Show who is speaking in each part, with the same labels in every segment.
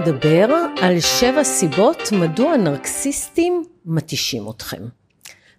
Speaker 1: נדבר על שבע סיבות מדוע נרקסיסטים מתישים אתכם.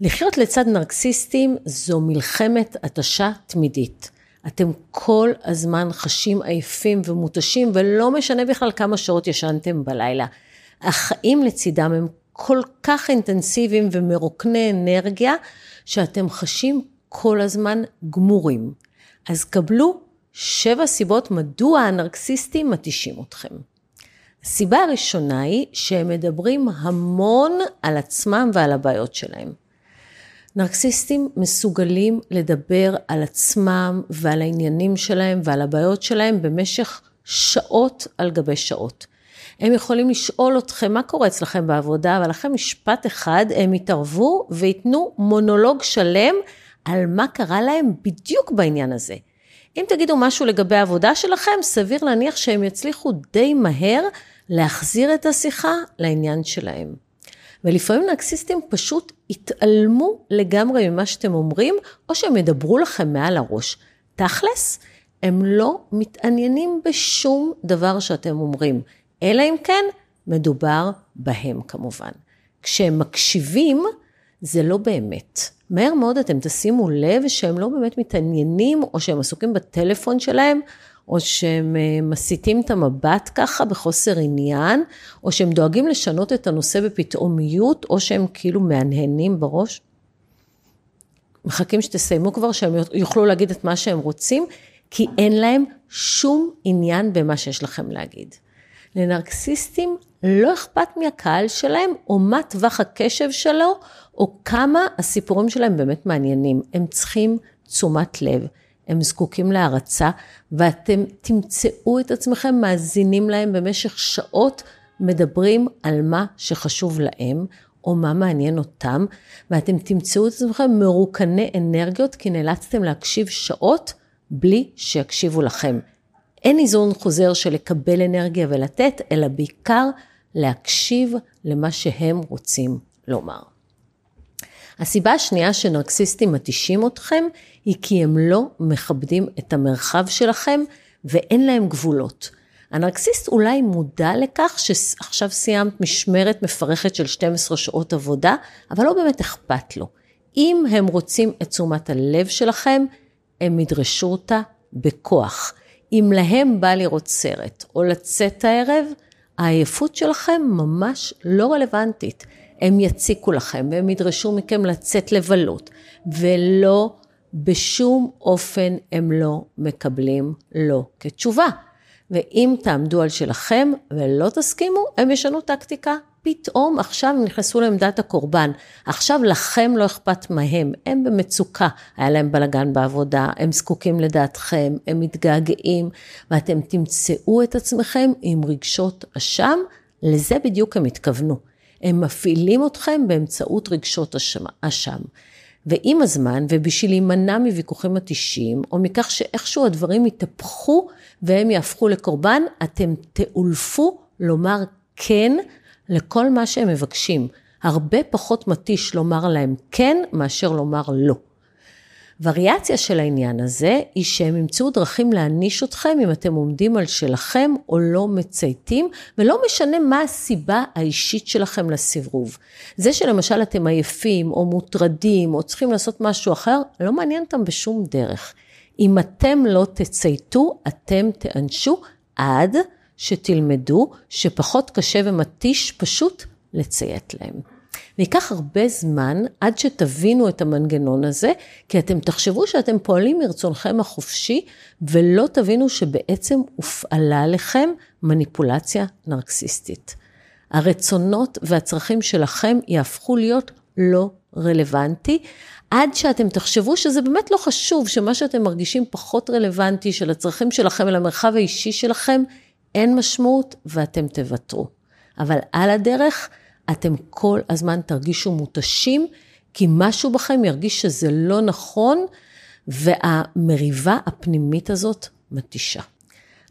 Speaker 1: לחיות לצד נרקסיסטים זו מלחמת התשה תמידית. אתם כל הזמן חשים עייפים ומותשים ולא משנה בכלל כמה שעות ישנתם בלילה. החיים לצידם הם כל כך אינטנסיביים ומרוקני אנרגיה, שאתם חשים כל הזמן גמורים. אז קבלו שבע סיבות מדוע הנרקסיסטים מתישים אתכם. הסיבה הראשונה היא שהם מדברים המון על עצמם ועל הבעיות שלהם. נרקסיסטים מסוגלים לדבר על עצמם ועל העניינים שלהם ועל הבעיות שלהם במשך שעות על גבי שעות. הם יכולים לשאול אתכם מה קורה אצלכם בעבודה, אבל אחרי משפט אחד הם יתערבו וייתנו מונולוג שלם על מה קרה להם בדיוק בעניין הזה. אם תגידו משהו לגבי העבודה שלכם, סביר להניח שהם יצליחו די מהר להחזיר את השיחה לעניין שלהם. ולפעמים נרקסיסטים פשוט יתעלמו לגמרי ממה שאתם אומרים, או שהם ידברו לכם מעל הראש. תכלס, הם לא מתעניינים בשום דבר שאתם אומרים, אלא אם כן מדובר בהם כמובן. כשהם מקשיבים, זה לא באמת. מהר מאוד אתם תשימו לב שהם לא באמת מתעניינים, או שהם עסוקים בטלפון שלהם, או שהם אה, מסיטים את המבט ככה בחוסר עניין, או שהם דואגים לשנות את הנושא בפתאומיות, או שהם כאילו מהנהנים בראש. מחכים שתסיימו כבר, שהם יוכלו להגיד את מה שהם רוצים, כי אין להם שום עניין במה שיש לכם להגיד. לנרקסיסטים לא אכפת מהקהל שלהם, או מה טווח הקשב שלו, או כמה הסיפורים שלהם באמת מעניינים. הם צריכים תשומת לב. הם זקוקים להערצה, ואתם תמצאו את עצמכם מאזינים להם במשך שעות, מדברים על מה שחשוב להם, או מה מעניין אותם, ואתם תמצאו את עצמכם מרוקני אנרגיות, כי נאלצתם להקשיב שעות בלי שיקשיבו לכם. אין איזון חוזר של לקבל אנרגיה ולתת, אלא בעיקר להקשיב למה שהם רוצים לומר. הסיבה השנייה שנרקסיסטים מתישים אתכם, היא כי הם לא מכבדים את המרחב שלכם ואין להם גבולות. הנרקסיסט אולי מודע לכך שעכשיו סיימת משמרת מפרכת של 12 שעות עבודה, אבל לא באמת אכפת לו. אם הם רוצים את תשומת הלב שלכם, הם ידרשו אותה בכוח. אם להם בא לראות סרט או לצאת הערב, העייפות שלכם ממש לא רלוונטית. הם יציקו לכם והם ידרשו מכם לצאת לבלות, ולא, בשום אופן הם לא מקבלים לא כתשובה. ואם תעמדו על שלכם ולא תסכימו, הם ישנו טקטיקה. פתאום עכשיו הם נכנסו לעמדת הקורבן. עכשיו לכם לא אכפת מהם, הם במצוקה. היה להם בלגן בעבודה, הם זקוקים לדעתכם, הם מתגעגעים, ואתם תמצאו את עצמכם עם רגשות אשם, לזה בדיוק הם התכוונו. הם מפעילים אתכם באמצעות רגשות אשם. ועם הזמן, ובשביל להימנע מוויכוחים מתישים, או מכך שאיכשהו הדברים יתהפכו והם יהפכו לקורבן, אתם תאולפו לומר כן לכל מה שהם מבקשים. הרבה פחות מתיש לומר להם כן מאשר לומר לא. וריאציה של העניין הזה היא שהם ימצאו דרכים להעניש אתכם אם אתם עומדים על שלכם או לא מצייתים, ולא משנה מה הסיבה האישית שלכם לסירוב. זה שלמשל אתם עייפים או מוטרדים או צריכים לעשות משהו אחר, לא מעניין אותם בשום דרך. אם אתם לא תצייתו, אתם תיענשו עד שתלמדו שפחות קשה ומתיש פשוט לציית להם. וייקח הרבה זמן עד שתבינו את המנגנון הזה, כי אתם תחשבו שאתם פועלים מרצונכם החופשי, ולא תבינו שבעצם הופעלה עליכם מניפולציה נרקסיסטית. הרצונות והצרכים שלכם יהפכו להיות לא רלוונטי, עד שאתם תחשבו שזה באמת לא חשוב, שמה שאתם מרגישים פחות רלוונטי, של הצרכים שלכם למרחב האישי שלכם, אין משמעות ואתם תוותרו. אבל על הדרך, אתם כל הזמן תרגישו מותשים, כי משהו בכם ירגיש שזה לא נכון, והמריבה הפנימית הזאת מתישה.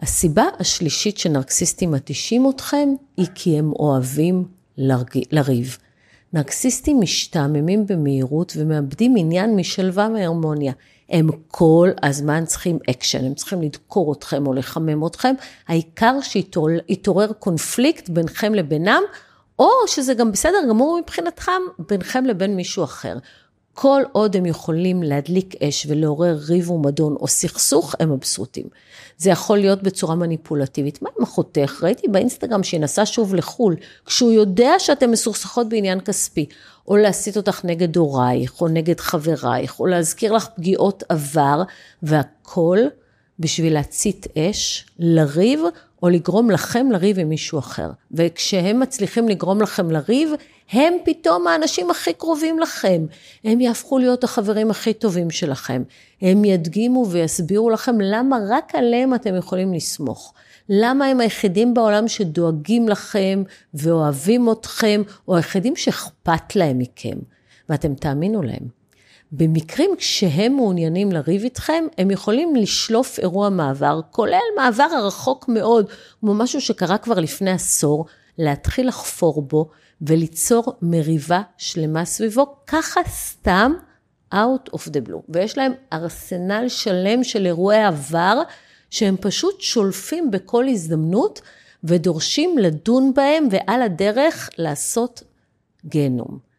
Speaker 1: הסיבה השלישית שנרקסיסטים מתישים אתכם, היא כי הם אוהבים. לריב. נרקסיסטים משתעממים במהירות ומאבדים עניין משלווה מהרמוניה. הם כל הזמן צריכים אקשן, הם צריכים לדקור אתכם או לחמם אתכם, העיקר שיתעורר קונפליקט ביניכם לבינם, או שזה גם בסדר גמור מבחינתכם, ביניכם לבין מישהו אחר. כל עוד הם יכולים להדליק אש ולעורר ריב ומדון או סכסוך, הם מבסוטים. זה יכול להיות בצורה מניפולטיבית. מה עם אחותך? ראיתי באינסטגרם שהיא נסעה שוב לחו"ל, כשהוא יודע שאתן מסוכסכות בעניין כספי, או להסית אותך נגד הורייך, או נגד חברייך, או להזכיר לך פגיעות עבר, והכל בשביל להצית אש, לריב, או לגרום לכם לריב עם מישהו אחר. וכשהם מצליחים לגרום לכם לריב, הם פתאום האנשים הכי קרובים לכם. הם יהפכו להיות החברים הכי טובים שלכם. הם ידגימו ויסבירו לכם למה רק עליהם אתם יכולים לסמוך. למה הם היחידים בעולם שדואגים לכם ואוהבים אתכם, או היחידים שאכפת להם מכם, ואתם תאמינו להם. במקרים כשהם מעוניינים לריב איתכם, הם יכולים לשלוף אירוע מעבר, כולל מעבר הרחוק מאוד, כמו משהו שקרה כבר לפני עשור, להתחיל לחפור בו וליצור מריבה שלמה סביבו, ככה סתם out of the blue. ויש להם ארסנל שלם של אירועי עבר, שהם פשוט שולפים בכל הזדמנות ודורשים לדון בהם ועל הדרך לעשות גיהנום.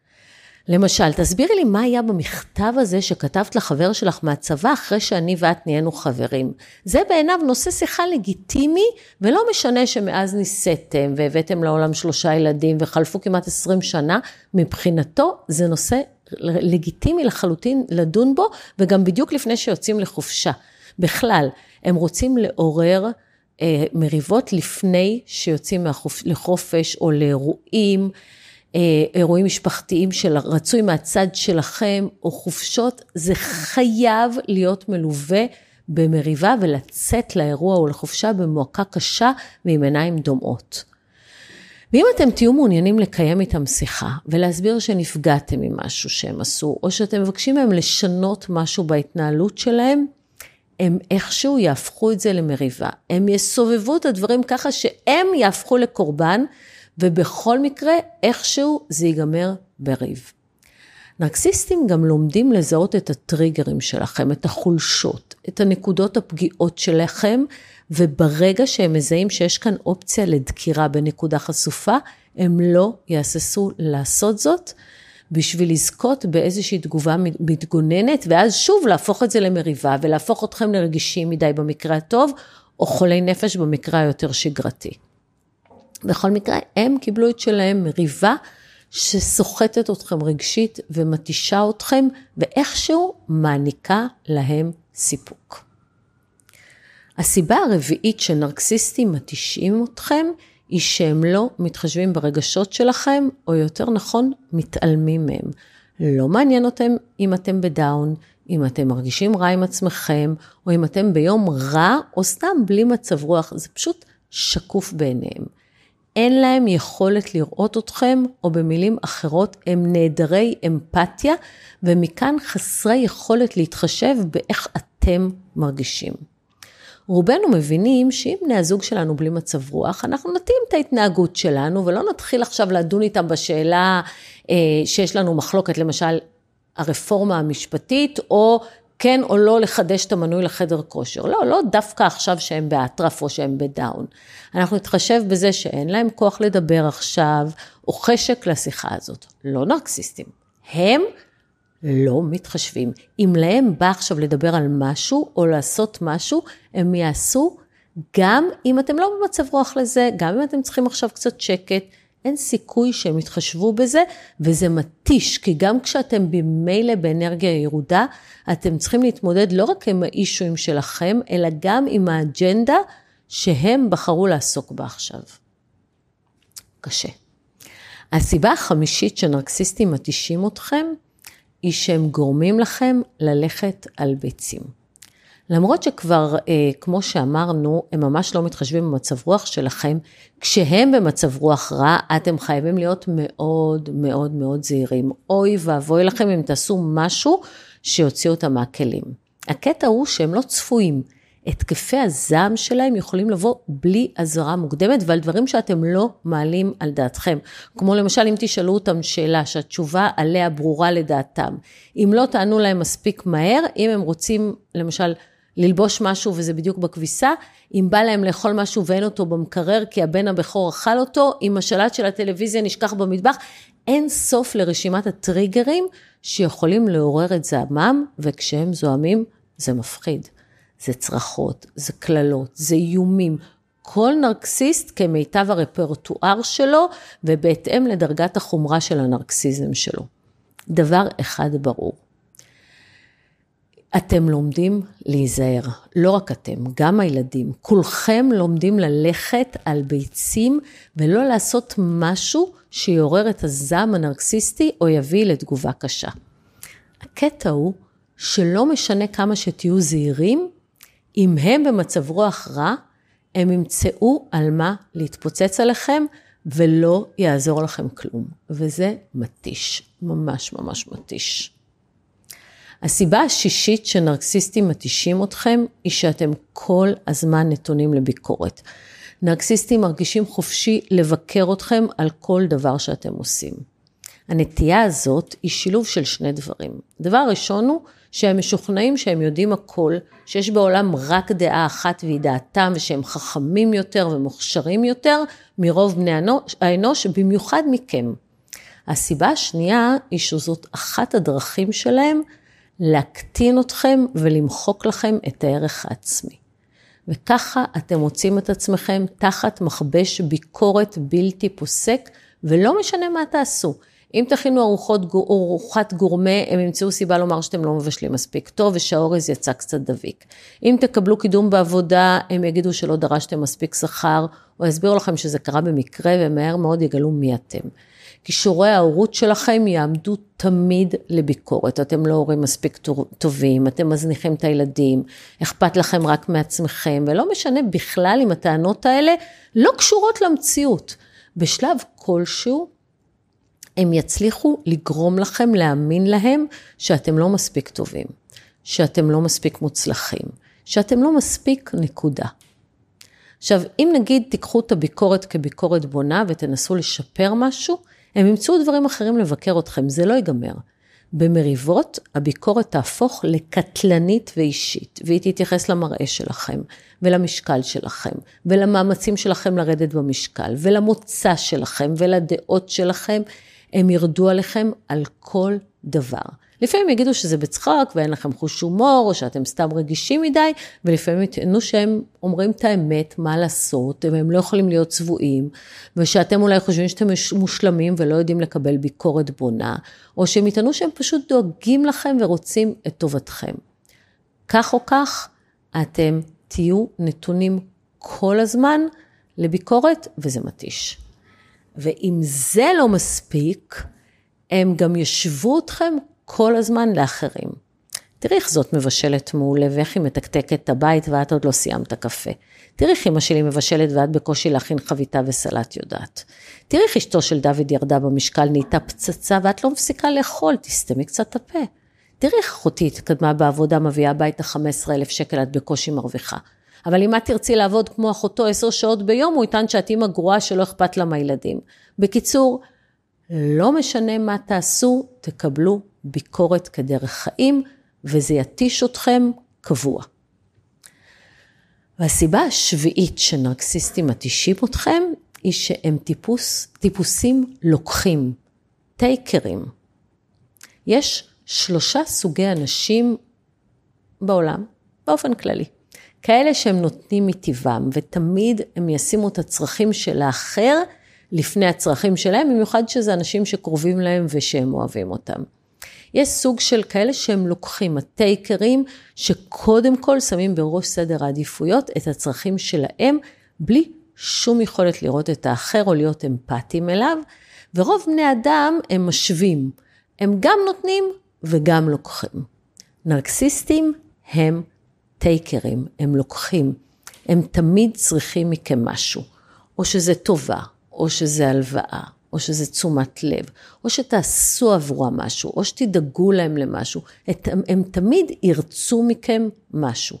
Speaker 1: למשל, תסבירי לי מה היה במכתב הזה שכתבת לחבר שלך מהצבא אחרי שאני ואת נהיינו חברים. זה בעיניו נושא שיחה לגיטימי, ולא משנה שמאז ניסיתם והבאתם לעולם שלושה ילדים וחלפו כמעט 20 שנה, מבחינתו זה נושא לגיטימי לחלוטין לדון בו, וגם בדיוק לפני שיוצאים לחופשה. בכלל, הם רוצים לעורר אה, מריבות לפני שיוצאים מהחופ... לחופש או לאירועים. אה, אירועים משפחתיים של רצוי מהצד שלכם, או חופשות, זה חייב להיות מלווה במריבה ולצאת לאירוע או לחופשה במועקה קשה ועם עיניים דומעות. ואם אתם תהיו מעוניינים לקיים איתם שיחה ולהסביר שנפגעתם ממשהו שהם עשו, או שאתם מבקשים מהם לשנות משהו בהתנהלות שלהם, הם איכשהו יהפכו את זה למריבה. הם יסובבו את הדברים ככה שהם יהפכו לקורבן, ובכל מקרה, איכשהו זה ייגמר בריב. נרקסיסטים גם לומדים לזהות את הטריגרים שלכם, את החולשות, את הנקודות הפגיעות שלכם, וברגע שהם מזהים שיש כאן אופציה לדקירה בנקודה חשופה, הם לא יהססו לעשות זאת בשביל לזכות באיזושהי תגובה מתגוננת, ואז שוב להפוך את זה למריבה ולהפוך אתכם לרגישים מדי במקרה הטוב, או חולי נפש במקרה היותר שגרתי. בכל מקרה, הם קיבלו את שלהם מריבה שסוחטת אתכם רגשית ומתישה אתכם, ואיכשהו מעניקה להם סיפוק. הסיבה הרביעית שנרקסיסטים מתישים אתכם, היא שהם לא מתחשבים ברגשות שלכם, או יותר נכון, מתעלמים מהם. לא מעניין אותם אם אתם בדאון, אם אתם מרגישים רע עם עצמכם, או אם אתם ביום רע, או סתם בלי מצב רוח, זה פשוט שקוף בעיניהם. אין להם יכולת לראות אתכם, או במילים אחרות, הם נעדרי אמפתיה, ומכאן חסרי יכולת להתחשב באיך אתם מרגישים. רובנו מבינים שאם בני הזוג שלנו בלי מצב רוח, אנחנו נתאים את ההתנהגות שלנו, ולא נתחיל עכשיו לדון איתם בשאלה אה, שיש לנו מחלוקת, למשל, הרפורמה המשפטית, או כן או לא לחדש את המנוי לחדר כושר. לא, לא דווקא עכשיו שהם באטרף או שהם בדאון. אנחנו נתחשב בזה שאין להם כוח לדבר עכשיו, או חשק לשיחה הזאת. לא נרקסיסטים. הם לא מתחשבים. אם להם בא עכשיו לדבר על משהו או לעשות משהו, הם יעשו גם אם אתם לא במצב רוח לזה, גם אם אתם צריכים עכשיו קצת שקט. אין סיכוי שהם יתחשבו בזה, וזה מתיש, כי גם כשאתם במילא באנרגיה ירודה, אתם צריכים להתמודד לא רק עם האישויים שלכם, אלא גם עם האג'נדה שהם בחרו לעסוק בה עכשיו. קשה. הסיבה החמישית שנרקסיסטים מתישים אתכם, היא שהם גורמים לכם ללכת על ביצים. למרות שכבר, אה, כמו שאמרנו, הם ממש לא מתחשבים במצב רוח שלכם, כשהם במצב רוח רע, אתם חייבים להיות מאוד מאוד מאוד זהירים. אוי ואבוי לכם אם תעשו משהו שיוציא אותם מהכלים. הקטע הוא שהם לא צפויים, התקפי הזעם שלהם יכולים לבוא בלי אזהרה מוקדמת ועל דברים שאתם לא מעלים על דעתכם. כמו למשל, אם תשאלו אותם שאלה שהתשובה עליה ברורה לדעתם. אם לא תענו להם מספיק מהר, אם הם רוצים, למשל, ללבוש משהו וזה בדיוק בכביסה, אם בא להם לאכול משהו ואין אותו במקרר כי הבן הבכור אכל אותו, אם השלט של הטלוויזיה נשכח במטבח, אין סוף לרשימת הטריגרים שיכולים לעורר את זעמם, וכשהם זועמים זה מפחיד. זה צרחות, זה קללות, זה איומים. כל נרקסיסט כמיטב הרפרטואר שלו ובהתאם לדרגת החומרה של הנרקסיזם שלו. דבר אחד ברור, אתם לומדים להיזהר, לא רק אתם, גם הילדים. כולכם לומדים ללכת על ביצים ולא לעשות משהו שיעורר את הזעם הנרקסיסטי או יביא לתגובה קשה. הקטע הוא שלא משנה כמה שתהיו זהירים, אם הם במצב רוח רע, הם ימצאו על מה להתפוצץ עליכם ולא יעזור לכם כלום. וזה מתיש, ממש ממש מתיש. הסיבה השישית שנרקסיסטים מתישים אתכם, היא שאתם כל הזמן נתונים לביקורת. נרקסיסטים מרגישים חופשי לבקר אתכם על כל דבר שאתם עושים. הנטייה הזאת היא שילוב של שני דברים. דבר ראשון הוא שהם משוכנעים שהם יודעים הכל, שיש בעולם רק דעה אחת והיא דעתם, ושהם חכמים יותר ומוכשרים יותר מרוב בני האנוש, במיוחד מכם. הסיבה השנייה היא שזאת אחת הדרכים שלהם להקטין אתכם ולמחוק לכם את הערך העצמי. וככה אתם מוצאים את עצמכם תחת מכבש ביקורת בלתי פוסק, ולא משנה מה תעשו. אם תכינו ארוחות, ארוחת גורמה, הם ימצאו סיבה לומר שאתם לא מבשלים מספיק טוב ושהאורז יצא קצת דביק. אם תקבלו קידום בעבודה, הם יגידו שלא דרשתם מספיק שכר, או יסבירו לכם שזה קרה במקרה, ומהר מאוד יגלו מי אתם. כישורי ההורות שלכם יעמדו תמיד לביקורת. אתם לא הורים מספיק טובים, אתם מזניחים את הילדים, אכפת לכם רק מעצמכם, ולא משנה בכלל אם הטענות האלה לא קשורות למציאות. בשלב כלשהו, הם יצליחו לגרום לכם להאמין להם שאתם לא מספיק טובים, שאתם לא מספיק מוצלחים, שאתם לא מספיק נקודה. עכשיו, אם נגיד תיקחו את הביקורת כביקורת בונה ותנסו לשפר משהו, הם ימצאו דברים אחרים לבקר אתכם, זה לא ייגמר. במריבות הביקורת תהפוך לקטלנית ואישית, והיא תתייחס למראה שלכם, ולמשקל שלכם, ולמאמצים שלכם לרדת במשקל, ולמוצא שלכם, ולדעות שלכם. הם ירדו עליכם על כל דבר. לפעמים יגידו שזה בצחוק ואין לכם חוש הומור, או שאתם סתם רגישים מדי, ולפעמים יטענו שהם אומרים את האמת, מה לעשות, והם לא יכולים להיות צבועים, ושאתם אולי חושבים שאתם מושלמים ולא יודעים לקבל ביקורת בונה, או שהם יטענו שהם פשוט דואגים לכם ורוצים את טובתכם. כך או כך, אתם תהיו נתונים כל הזמן לביקורת, וזה מתיש. ואם זה לא מספיק, הם גם ישבו אתכם כל הזמן לאחרים. תראי איך זאת מבשלת מעולה ואיך היא מתקתקת את הבית ואת עוד לא סיימת קפה. תראי איך אמא שלי מבשלת ואת בקושי להכין חביתה וסלט יודעת. תראי איך אשתו של דוד ירדה במשקל, נהייתה פצצה ואת לא מפסיקה לאכול, תסתמי קצת את הפה. תראי איך אחותי התקדמה בעבודה, מביאה הביתה 15,000 שקל, את בקושי מרוויחה. אבל אם את תרצי לעבוד כמו אחותו עשר שעות ביום, הוא יטען שאת אימא גרועה שלא אכפת לה מהילדים. בקיצור, לא משנה מה תעשו, תקבלו ביקורת כדרך חיים, וזה יתיש אתכם קבוע. והסיבה השביעית שנרקסיסטים מתישים אתכם, היא שהם טיפוס, טיפוסים לוקחים, טייקרים. יש שלושה סוגי אנשים בעולם, באופן כללי. כאלה שהם נותנים מטבעם, ותמיד הם ישימו את הצרכים של האחר לפני הצרכים שלהם, במיוחד שזה אנשים שקרובים להם ושהם אוהבים אותם. יש סוג של כאלה שהם לוקחים, הטייקרים, שקודם כל שמים בראש סדר העדיפויות את הצרכים שלהם, בלי שום יכולת לראות את האחר או להיות אמפתיים אליו, ורוב בני אדם הם משווים, הם גם נותנים וגם לוקחים. נרקסיסטים הם טייקרים, הם לוקחים, הם תמיד צריכים מכם משהו, או שזה טובה, או שזה הלוואה, או שזה תשומת לב, או שתעשו עבורם משהו, או שתדאגו להם למשהו, הם, הם תמיד ירצו מכם משהו.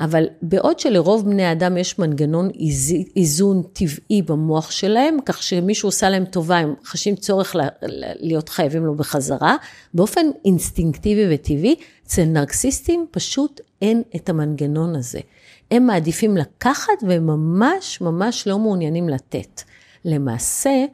Speaker 1: אבל בעוד שלרוב בני האדם יש מנגנון איזון טבעי במוח שלהם, כך שמישהו עושה להם טובה, הם חשים צורך להיות חייבים לו בחזרה, באופן אינסטינקטיבי וטבעי, אצל נרקסיסטים פשוט אין את המנגנון הזה. הם מעדיפים לקחת והם ממש ממש לא מעוניינים לתת. למעשה,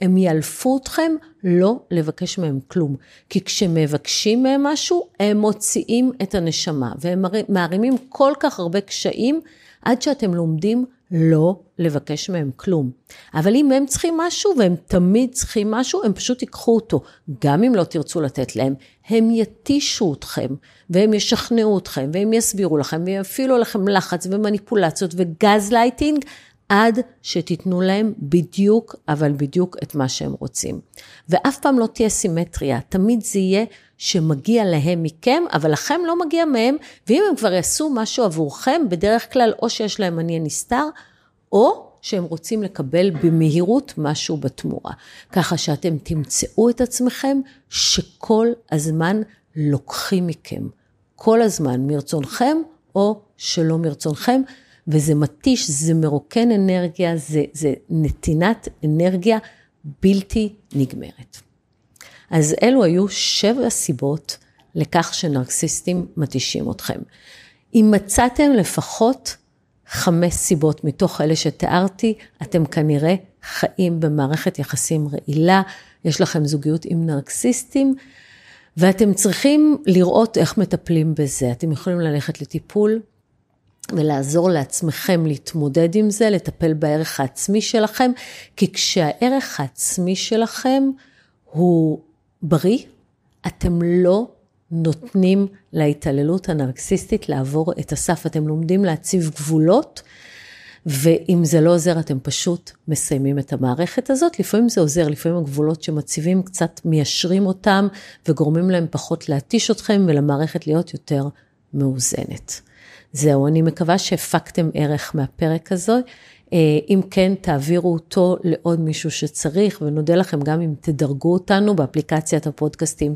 Speaker 1: הם יאלפו אתכם לא לבקש מהם כלום. כי כשמבקשים מהם משהו, הם מוציאים את הנשמה, והם מערימים כל כך הרבה קשיים, עד שאתם לומדים לא לבקש מהם כלום. אבל אם הם צריכים משהו, והם תמיד צריכים משהו, הם פשוט ייקחו אותו. גם אם לא תרצו לתת להם, הם יתישו אתכם, והם ישכנעו אתכם, והם יסבירו לכם, ויפעילו לכם לחץ ומניפולציות וגז לייטינג, עד שתיתנו להם בדיוק, אבל בדיוק את מה שהם רוצים. ואף פעם לא תהיה סימטריה, תמיד זה יהיה שמגיע להם מכם, אבל לכם לא מגיע מהם, ואם הם כבר יעשו משהו עבורכם, בדרך כלל או שיש להם מניע נסתר, או שהם רוצים לקבל במהירות משהו בתמורה. ככה שאתם תמצאו את עצמכם שכל הזמן לוקחים מכם. כל הזמן, מרצונכם או שלא מרצונכם. וזה מתיש, זה מרוקן אנרגיה, זה, זה נתינת אנרגיה בלתי נגמרת. אז אלו היו שבע סיבות לכך שנרקסיסטים מתישים אתכם. אם מצאתם לפחות חמש סיבות מתוך אלה שתיארתי, אתם כנראה חיים במערכת יחסים רעילה, יש לכם זוגיות עם נרקסיסטים, ואתם צריכים לראות איך מטפלים בזה. אתם יכולים ללכת לטיפול, ולעזור לעצמכם להתמודד עם זה, לטפל בערך העצמי שלכם, כי כשהערך העצמי שלכם הוא בריא, אתם לא נותנים להתעללות הנרקסיסטית לעבור את הסף, אתם לומדים להציב גבולות, ואם זה לא עוזר, אתם פשוט מסיימים את המערכת הזאת. לפעמים זה עוזר, לפעמים הגבולות שמציבים קצת מיישרים אותם וגורמים להם פחות להתיש אתכם ולמערכת להיות יותר מאוזנת. זהו, אני מקווה שהפקתם ערך מהפרק הזה. אה, אם כן, תעבירו אותו לעוד מישהו שצריך, ונודה לכם גם אם תדרגו אותנו באפליקציית הפודקאסטים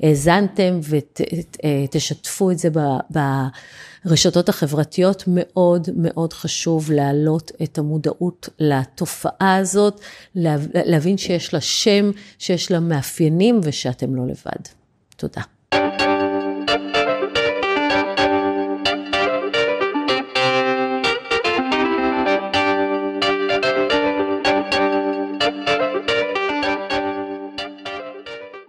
Speaker 1: שהאזנתם, ותשתפו את זה ברשתות החברתיות. מאוד מאוד חשוב להעלות את המודעות לתופעה הזאת, להבין שיש לה שם, שיש לה מאפיינים ושאתם לא לבד. תודה.